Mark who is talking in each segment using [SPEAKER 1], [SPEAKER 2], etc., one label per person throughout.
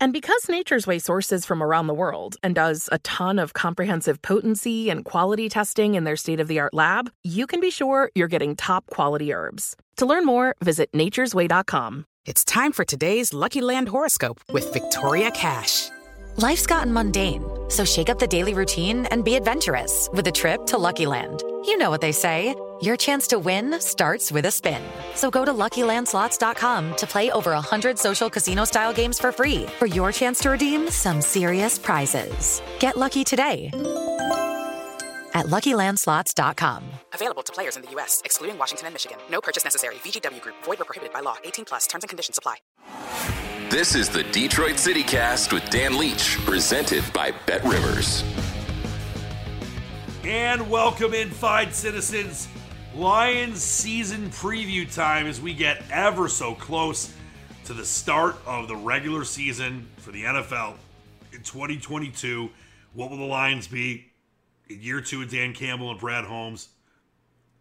[SPEAKER 1] And because Nature's Way sources from around the world and does a ton of comprehensive potency and quality testing in their state of the art lab, you can be sure you're getting top quality herbs. To learn more, visit nature'sway.com.
[SPEAKER 2] It's time for today's Lucky Land horoscope with Victoria Cash.
[SPEAKER 3] Life's gotten mundane, so shake up the daily routine and be adventurous with a trip to Lucky Land. You know what they say. Your chance to win starts with a spin. So go to LuckyLandSlots.com to play over 100 social casino-style games for free for your chance to redeem some serious prizes. Get lucky today at LuckyLandSlots.com.
[SPEAKER 2] Available to players in the U.S., excluding Washington and Michigan. No purchase necessary. VGW Group. Void where prohibited by law. 18 plus. Terms and conditions apply.
[SPEAKER 4] This is the Detroit City Cast with Dan Leach, presented by Bet Rivers.
[SPEAKER 5] And welcome in, fine citizens. Lions season preview time as we get ever so close to the start of the regular season for the NFL in 2022. What will the Lions be in year two with Dan Campbell and Brad Holmes?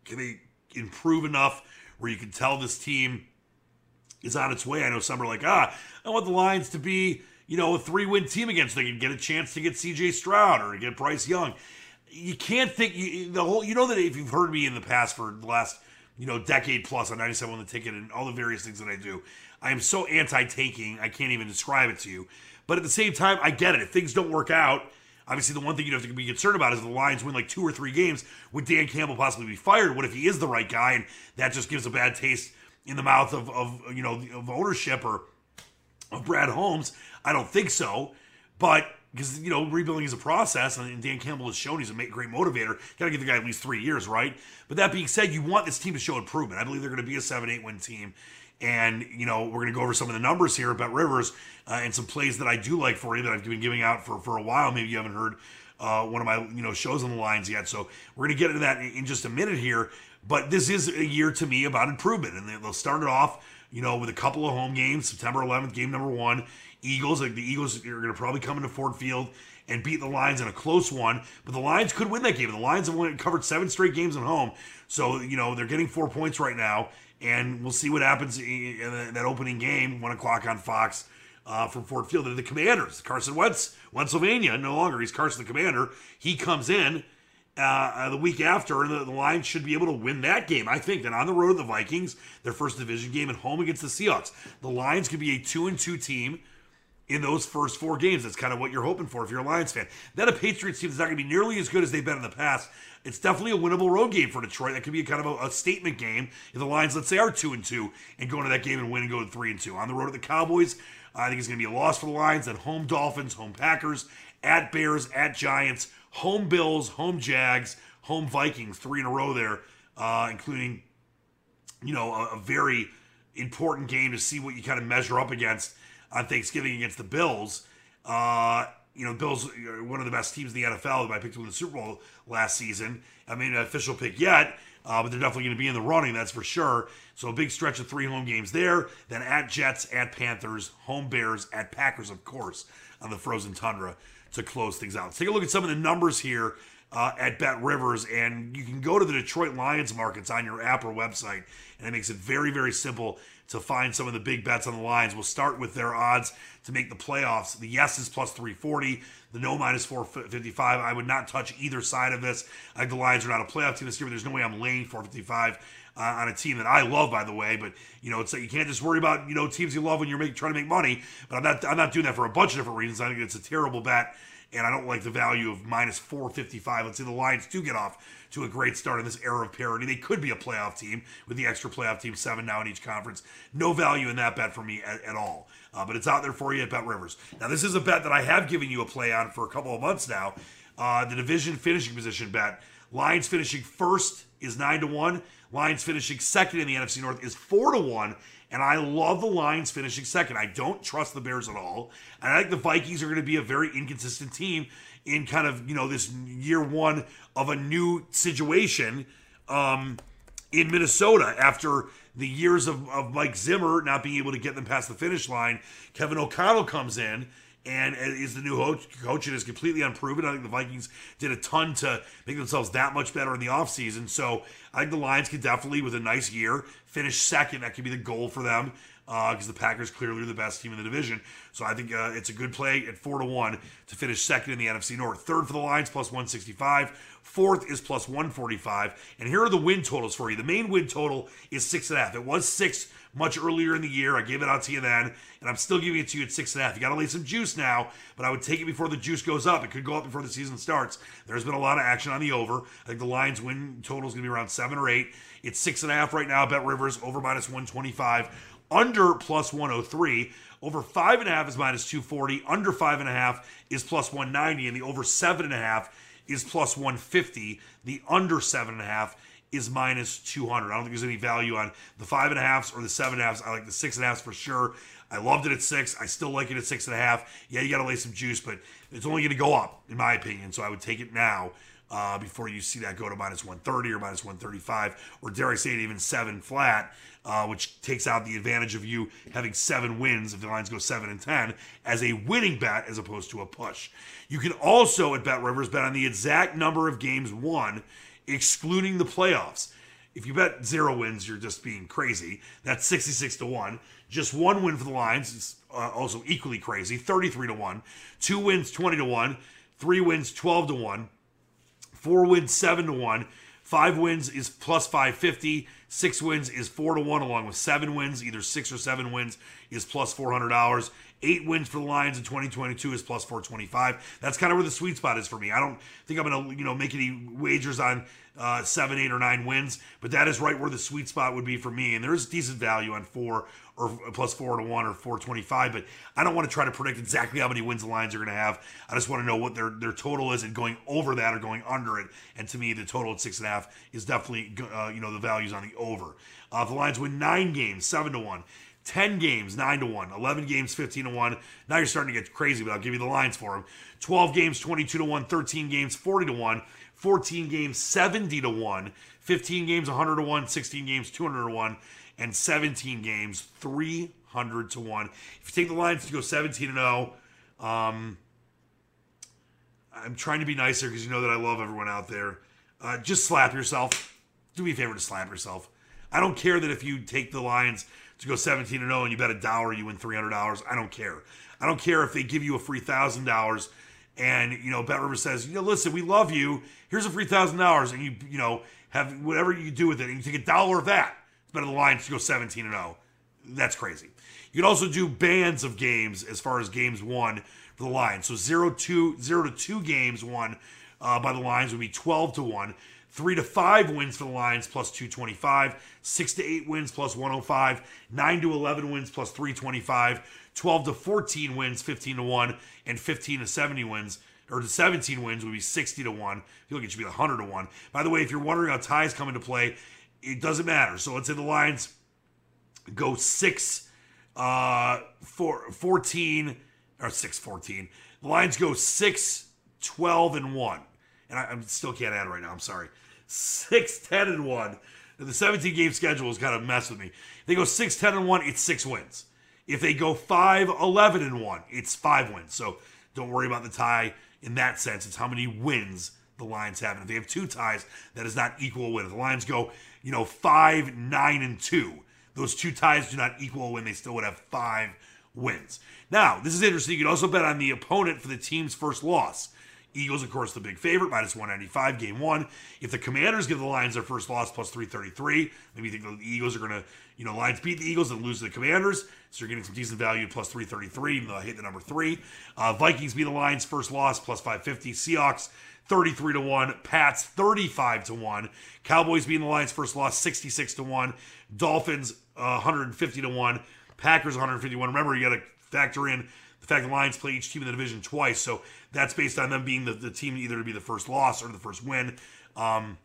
[SPEAKER 5] Can they improve enough where you can tell this team is on its way? I know some are like, ah, I want the Lions to be, you know, a three win team again so they can get a chance to get CJ Stroud or to get Bryce Young you can't think you, the whole. You know that if you've heard me in the past for the last you know decade plus on 97 on the ticket and all the various things that I do, I am so anti-taking. I can't even describe it to you. But at the same time, I get it. If things don't work out, obviously the one thing you have to be concerned about is the Lions win like two or three games, would Dan Campbell possibly be fired? What if he is the right guy and that just gives a bad taste in the mouth of, of you know of ownership or of Brad Holmes? I don't think so. But because you know rebuilding is a process, and Dan Campbell has shown he's a great motivator. Got to give the guy at least three years, right? But that being said, you want this team to show improvement. I believe they're going to be a seven, eight win team, and you know we're going to go over some of the numbers here about Rivers uh, and some plays that I do like for you that I've been giving out for for a while. Maybe you haven't heard uh, one of my you know shows on the lines yet, so we're going to get into that in, in just a minute here. But this is a year to me about improvement, and they'll start it off, you know, with a couple of home games. September 11th, game number one Eagles. Like the Eagles are going to probably come into Ford Field and beat the Lions in a close one, but the Lions could win that game. The Lions have won, covered seven straight games at home, so you know they're getting four points right now, and we'll see what happens in that opening game, one o'clock on Fox. Uh, from Ford Field, They're the Commanders. Carson Wentz, Pennsylvania, no longer. He's Carson the Commander. He comes in uh, the week after, and the, the, Lions should be able to win that game. I think that on the road, the Vikings, their first division game at home against the Seahawks, the Lions could be a two and two team in those first four games. That's kind of what you're hoping for if you're a Lions fan. Then a Patriots team that's not going to be nearly as good as they've been in the past. It's definitely a winnable road game for Detroit. That could be kind of a, a statement game if the Lions, let's say, are two and two and go into that game and win and go to three and two. On the road at the Cowboys, I think it's going to be a loss for the Lions. Then home Dolphins, home Packers, at Bears, at Giants, home Bills, home Jags, home Vikings, three in a row there, uh, including you know a, a very important game to see what you kind of measure up against on Thanksgiving against the Bills. Uh, you know, Bills are one of the best teams in the NFL. I picked them in the Super Bowl last season. I mean, an official pick yet, uh, but they're definitely going to be in the running, that's for sure. So a big stretch of three home games there. Then at Jets, at Panthers, home Bears, at Packers, of course, on the frozen tundra to close things out. Let's take a look at some of the numbers here uh, at Bet Rivers, and you can go to the Detroit Lions markets on your app or website, and it makes it very, very simple to find some of the big bets on the lines. We'll start with their odds to make the playoffs. The yes is plus 340, the no minus 455. I would not touch either side of this. I think the Lions are not a playoff team this year, but there's no way I'm laying 455. Uh, on a team that I love, by the way, but you know, it's like you can't just worry about you know teams you love when you're trying to make money. But I'm not I'm not doing that for a bunch of different reasons. I think it's a terrible bet and I don't like the value of minus 455. Let's say the Lions do get off to a great start in this era of parity. They could be a playoff team with the extra playoff team, seven now in each conference. No value in that bet for me at, at all. Uh, but it's out there for you at Bet Rivers. Now, this is a bet that I have given you a play on for a couple of months now. Uh, the division finishing position bet. Lions finishing first is 9 to 1. Lions finishing second in the NFC North is 4 to 1. And I love the Lions finishing second. I don't trust the Bears at all. And I think the Vikings are going to be a very inconsistent team in kind of, you know, this year one of a new situation um, in Minnesota after the years of, of Mike Zimmer not being able to get them past the finish line. Kevin O'Connell comes in and is the new coach and is completely unproven. I think the Vikings did a ton to make themselves that much better in the offseason. So I think the Lions could definitely, with a nice year, finish second. That could be the goal for them because uh, the Packers clearly are the best team in the division. So I think uh, it's a good play at four to one to finish second in the NFC North. Third for the Lions plus 165. Fourth is plus 145. And here are the win totals for you. The main win total is six and a half. It was six much earlier in the year. I gave it out to you then, and I'm still giving it to you at six and a half. You got to lay some juice now, but I would take it before the juice goes up. It could go up before the season starts. There's been a lot of action on the over. I think the Lions win total is going to be around seven or eight. It's six and a half right now. Bet Rivers over minus 125, under plus 103. Over five and a half is minus 240. Under five and a half is plus 190, and the over seven and a half is plus 150. The under seven and a half is minus 200. I don't think there's any value on the five and a halfs or the seven and a halfs. I like the six and a halfs for sure. I loved it at six. I still like it at six and a half. Yeah, you got to lay some juice, but it's only going to go up, in my opinion. So I would take it now uh, before you see that go to minus 130 or minus 135, or dare I say it, even seven flat, uh, which takes out the advantage of you having seven wins if the Lions go seven and 10 as a winning bet as opposed to a push. You can also at Bet Rivers bet on the exact number of games won excluding the playoffs. If you bet zero wins, you're just being crazy. That's 66 to 1. Just one win for the Lions is uh, also equally crazy, 33 to 1. Two wins, 20 to 1. Three wins, 12 to 1. Four wins, 7 to 1. Five wins is plus 550. Six wins is 4 to 1, along with seven wins. Either six or seven wins is plus $400. Eight wins for the Lions in 2022 is plus 425. That's kind of where the sweet spot is for me. I don't think I'm going to, you know, make any wagers on uh, seven, eight, or nine wins, but that is right where the sweet spot would be for me. And there is decent value on four or plus four to one or 425, but I don't want to try to predict exactly how many wins the Lions are going to have. I just want to know what their, their total is and going over that or going under it. And to me, the total at six and a half is definitely, uh, you know, the values on the over. Uh, the Lions win nine games, seven to one. 10 games, 9 to 1. 11 games, 15 to 1. Now you're starting to get crazy, but I'll give you the lines for them. 12 games, 22 to 1. 13 games, 40 to 1. 14 games, 70 to 1. 15 games, 100 to 1. 16 games, 200 to 1. And 17 games, 300 to 1. If you take the Lions to go 17 and 0, um, I'm trying to be nicer because you know that I love everyone out there. Uh, just slap yourself. Do me a favor to slap yourself. I don't care that if you take the Lions to go 17 and 0 and you bet a dollar, you win $300. I don't care. I don't care if they give you a free thousand dollars and you know Bet River says, you know, listen, we love you. Here's a free thousand dollars, and you you know have whatever you do with it, and you take a dollar of that. It's better the Lions to go 17 and 0. That's crazy. You can also do bands of games as far as games won for the Lions. So zero to zero to two games won uh, by the Lions would be 12 to one. Three to five wins for the Lions plus 225. Six to eight wins plus 105. Nine to 11 wins plus 325. 12 to 14 wins, 15 to 1. And 15 to 70 wins, or to 17 wins would be 60 to 1. I feel like it should be 100 to 1. By the way, if you're wondering how ties come into play, it doesn't matter. So let's say the Lions go 6 uh, four, 14 or 6 14. The Lions go 6 12 and 1. And I, I still can't add right now. I'm sorry. 6 10 and 1. The 17 game schedule is kind of mess with me. If they go 6 10 and 1, it's six wins. If they go 5 11 and 1, it's five wins. So don't worry about the tie in that sense. It's how many wins the Lions have. And if they have two ties, that is not equal win. If the Lions go, you know, five, nine, and two, those two ties do not equal win. They still would have five wins. Now, this is interesting. You can also bet on the opponent for the team's first loss. Eagles, of course, the big favorite, minus 195, game one. If the Commanders give the Lions their first loss, plus 333, maybe you think the Eagles are going to, you know, Lions beat the Eagles and lose to the Commanders. So you're getting some decent value, plus 333, even though I the number three. Uh, Vikings beat the Lions first loss, plus 550. Seahawks, 33 to 1. Pats, 35 to 1. Cowboys beating the Lions first loss, 66 to 1. Dolphins, uh, 150 to 1. Packers, 151. Remember, you got to factor in the fact the Lions play each team in the division twice. So that's based on them being the, the team either to be the first loss or the first win um,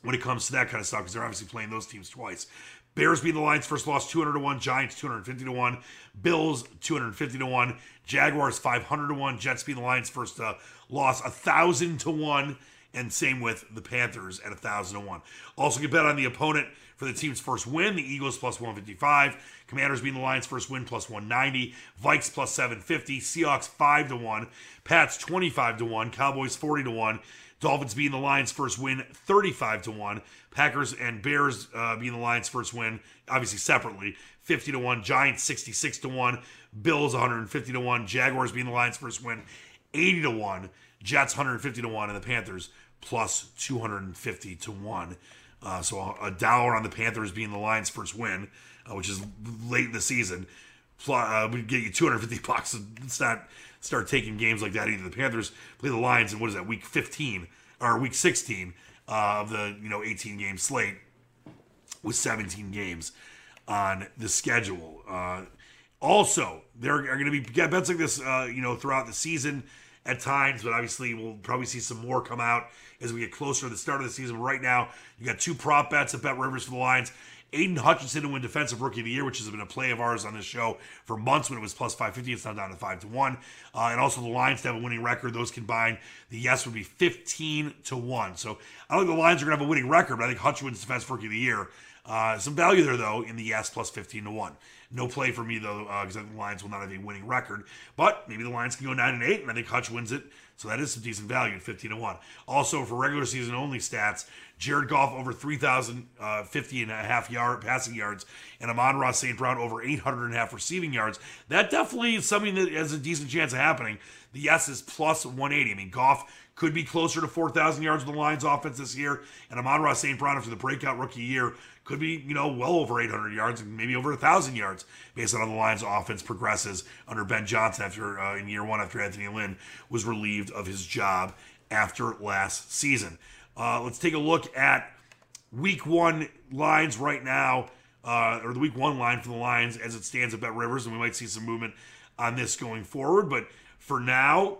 [SPEAKER 5] when it comes to that kind of stuff, because they're obviously playing those teams twice. Bears beat the Lions first loss 200 to 1, Giants 250 to 1, Bills 250 to 1, Jaguars 500 to 1, Jets beat the Lions first uh, loss 1000 to 1, and same with the Panthers at 1000 to 1. Also, get bet on the opponent for the team's first win. The Eagles plus 155. Commanders being the Lions' first win plus 190. Vikes plus 750. Seahawks 5 to 1. Pats 25 to 1. Cowboys 40 to 1. Dolphins being the Lions' first win 35 to 1. Packers and Bears uh, being the Lions' first win, obviously separately, 50 to 1. Giants 66 to 1. Bills 150 to 1. Jaguars being the Lions' first win 80 to 1. Jets 150 to 1. And the Panthers plus 250 to 1. Uh, so a dollar on the Panthers being the Lions' first win, uh, which is late in the season, uh, would get you 250 bucks. Let's not start taking games like that either. The Panthers play the Lions in what is that week 15 or week 16 uh, of the you know 18 game slate with 17 games on the schedule. Uh, also, there are going to be bets like this, uh, you know, throughout the season at times, but obviously we'll probably see some more come out as we get closer to the start of the season. Right now, you got two prop bets at Bet Rivers for the Lions. Aidan Hutchinson to win Defensive Rookie of the Year, which has been a play of ours on this show for months when it was plus 550. It's now down to 5 to 1. Uh, and also the Lions to have a winning record. Those combined, the yes would be 15 to 1. So I don't think the Lions are going to have a winning record, but I think Hutch wins Defensive Rookie of the Year. Uh, some value there, though, in the yes plus 15 to 1. No play for me, though, because uh, I think the Lions will not have a winning record. But maybe the Lions can go 9 and 8, and I think Hutch wins it so that is some decent value at 15 to 1. Also, for regular season only stats, Jared Goff over 3,050 uh, and a half yard passing yards, and Amon-Ra St. Brown over 800 and a half receiving yards. That definitely is something that has a decent chance of happening. The yes is plus 180. I mean, Goff could be closer to 4,000 yards with the Lions offense this year, and Amon-Ra St. Brown after the breakout rookie year could be, you know, well over 800 yards and maybe over 1,000 yards based on how the Lions offense progresses under Ben Johnson after uh, in year one after Anthony Lynn was relieved of his job after last season. Uh, let's take a look at week one lines right now, uh, or the week one line for the Lions as it stands at Bet Rivers, and we might see some movement on this going forward. But for now,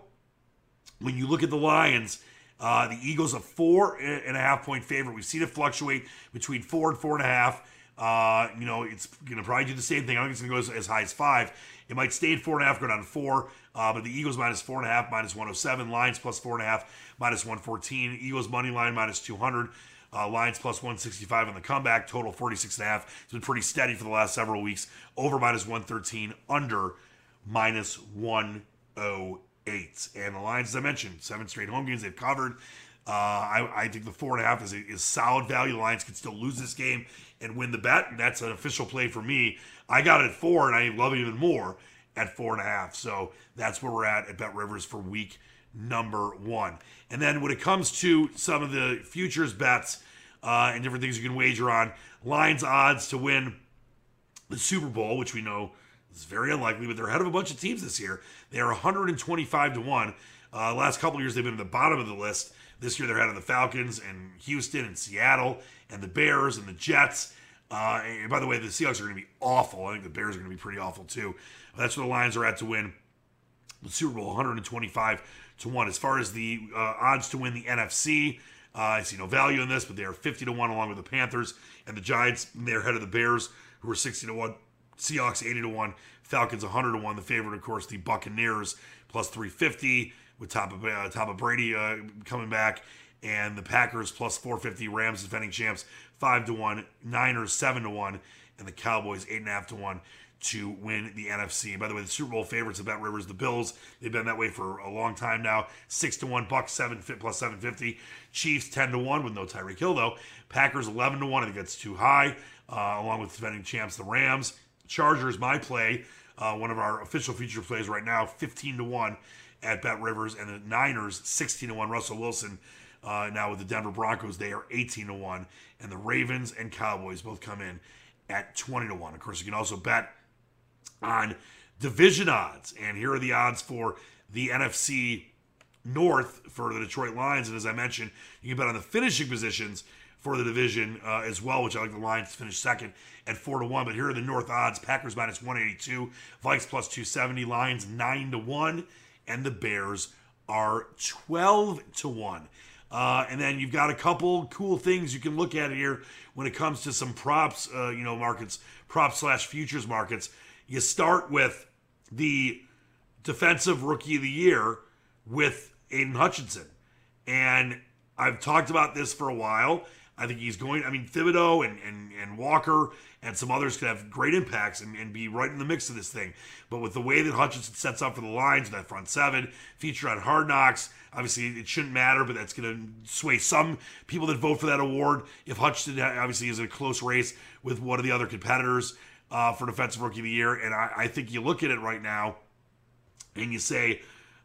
[SPEAKER 5] when you look at the Lions, uh, the Eagles a four and a half point favorite. We've seen it fluctuate between four and four and a half. Uh, you know, it's going to probably do the same thing. I think it's going to go as, as, high as five. It might stay at four and a half, go down to four. Uh, but the Eagles minus four and a half, minus 107. Lions plus four and a half, minus 114. Eagles money line minus 200. Uh, Lions plus 165 on the comeback. Total 46 and a half. It's been pretty steady for the last several weeks. Over minus 113. Under minus 108 eight. And the Lions, as I mentioned, seven straight home games they've covered. Uh, I, I, think the four and a half is, is solid value. The Lions can still lose this game and win the bet. That's an official play for me. I got it at four, and I love it even more at four and a half. So that's where we're at at Bet Rivers for week number one. And then when it comes to some of the futures bets uh, and different things you can wager on, Lions odds to win the Super Bowl, which we know it's very unlikely, but they're ahead of a bunch of teams this year. They are 125 to 1. Uh, last couple years, they've been at the bottom of the list. This year, they're ahead of the Falcons and Houston and Seattle and the Bears and the Jets. Uh, and by the way, the Seahawks are going to be awful. I think the Bears are going to be pretty awful too. That's where the Lions are at to win the Super Bowl, 125 to 1. As far as the uh, odds to win the NFC, uh, I see no value in this, but they are 50 to 1 along with the Panthers and the Giants. They're ahead of the Bears, who are 60 to 1. Seahawks 80 to 1, Falcons 100 to 1. The favorite, of course, the Buccaneers plus 350 with top of, uh, top of Brady uh, coming back. And the Packers plus 450, Rams defending champs 5 to 1, Niners 7 to 1, and the Cowboys 8.5 to 1 to win the NFC. By the way, the Super Bowl favorites of Bet Rivers, the Bills, they've been that way for a long time now. Six to one, Bucs seven plus seven fifty, Chiefs ten to one with no Tyreek Hill though. Packers eleven to one. I think that's too high. Uh, along with defending champs, the Rams. Chargers, my play, uh, one of our official feature plays right now, fifteen to one at Bet Rivers, and the Niners sixteen to one. Russell Wilson. Uh, now with the Denver Broncos, they are 18 to 1. And the Ravens and Cowboys both come in at 20 to 1. Of course, you can also bet on division odds. And here are the odds for the NFC North for the Detroit Lions. And as I mentioned, you can bet on the finishing positions for the division uh, as well, which I like the Lions to finish second at four to one. But here are the North odds: Packers minus one eighty two, Vikes plus two seventy, Lions nine to one, and the Bears are twelve to one. Uh, and then you've got a couple cool things you can look at here when it comes to some props, uh, you know, markets, prop slash futures markets. You start with the defensive rookie of the year with Aidan Hutchinson. And I've talked about this for a while. I think he's going, I mean, Thibodeaux and, and, and Walker and some others could have great impacts and, and, be right in the mix of this thing. But with the way that Hutchinson sets up for the Lions, that front seven, feature on Hard Knocks, obviously it shouldn't matter, but that's going to sway some people that vote for that award. If Hutchinson obviously is in a close race with one of the other competitors, uh, for Defensive Rookie of the Year. And I, I think you look at it right now and you say,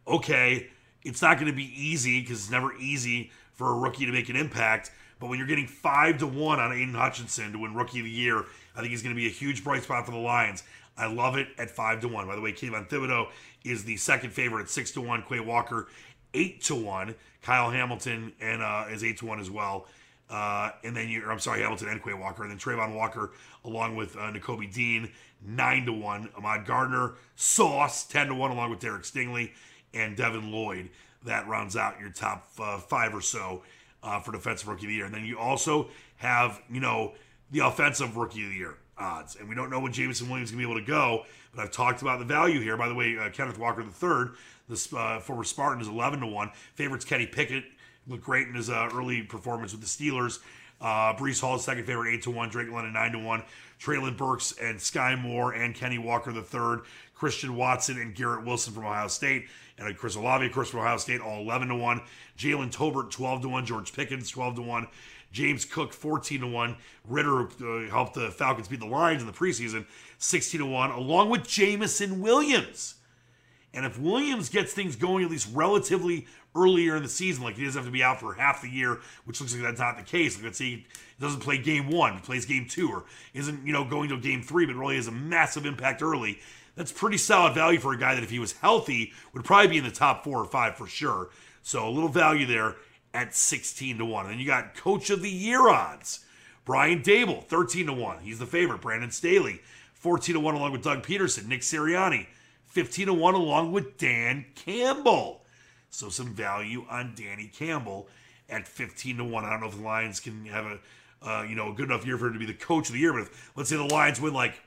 [SPEAKER 5] okay, it's not going to be easy because it's never easy for a rookie to make an impact. But when you're getting five to one on Aidan Hutchinson to win Rookie of the Year, I think he's going to be a huge bright spot for the Lions. I love it at five to one. By the way, Kayvon Thibodeaux is the second favorite at six to one. Quay Walker eight to one. Kyle Hamilton and uh, is eight to one as well. Uh, and then you, I'm sorry, Hamilton and Quay Walker, and then Travon Walker along with uh, Nakobe Dean, nine to one. Ahmad Gardner, Sauce, ten to one, along with Derek Stingley and Devin Lloyd. That rounds out your top uh, five or so uh, for defensive rookie of the year. And then you also have, you know, the offensive rookie of the year odds. And we don't know when Jameson Williams is going to be able to go, but I've talked about the value here. By the way, uh, Kenneth Walker III, the uh, former Spartan, is 11 to 1. Favorites Kenny Pickett, looked great in his uh, early performance with the Steelers. Uh, Breece Hall, second favorite, 8 to 1. Drake London, 9 to 1. Treylon Burks and Skyy Moore and Kenny Walker third. Christian Watson and Garrett Wilson from Ohio State. And Chris Olave, of course, from Ohio State, all 11 to 1. Jalen Tolbert, 12 to 1. George Pickens, 12 to 1. James Cook, 14 to 1. Ridder uh, helped the Falcons beat the Lions in the preseason, 16 to 1, along with Jameson Williams. And if Williams gets things going at least relatively earlier in the season, like he doesn't have to be out for half the year, which looks like that's not the case. Like let's say he doesn't play game one, he plays game two, or isn't, you know, going to game three, but really has a massive impact early. That's pretty solid value for a guy that if he was healthy would probably be in the top four or five for sure. So a little value there at 16 to 1. And then you got coach of the year odds. Brian Daboll, 13 to 1. He's the favorite. Brandon Staley, 14 to 1 along with Doug Pederson, Nick Sirianni, 15 to 1 along with Dan Campbell. So some value on Danny Campbell at 15 to 1. I don't know if the Lions can have a uh, you know, a good enough year for him to be the coach of the year, but if let's say the Lions win like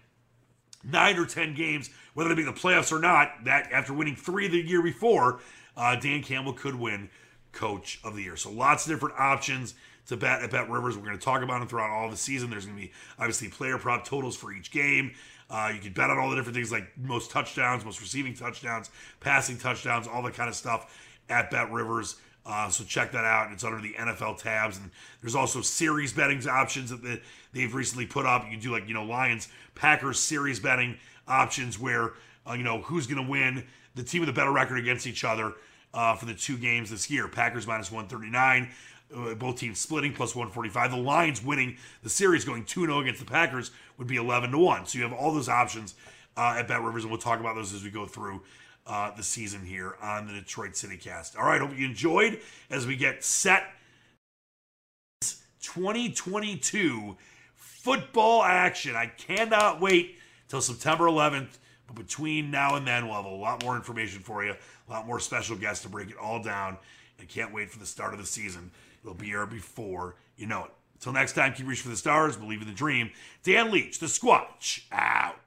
[SPEAKER 5] nine or ten games, whether it be the playoffs or not, that after winning three the year before, uh, Dan Campbell could win coach of the year. So lots of different options to bet at Bet Rivers. We're going to talk about them throughout all the season. There's going to be obviously player prop totals for each game. Uh, you can bet on all the different things like most touchdowns, most receiving touchdowns, passing touchdowns, all that kind of stuff at Bet Rivers. Uh, so check that out. It's under the NFL tabs, and there's also series betting options that the, they've recently put up. You can do like you know Lions Packers series betting options where uh, you know who's going to win the team with a better record against each other uh, for the two games this year. Packers minus 139. Uh, both teams splitting plus 145. The Lions winning the series, going 2 0 against the Packers, would be 11 to 1. So you have all those options uh, at Bet Rivers, and we'll talk about those as we go through uh, the season here on the Detroit City Cast. All right, hope you enjoyed as we get set 2022 football action. I cannot wait till September 11th. But between now and then, we'll have a lot more information for you, a lot more special guests to break it all down. I can't wait for the start of the season. It'll be here before you know it. Until next time, keep reaching for the stars, believe in the dream. Dan Leach, the Squatch, out.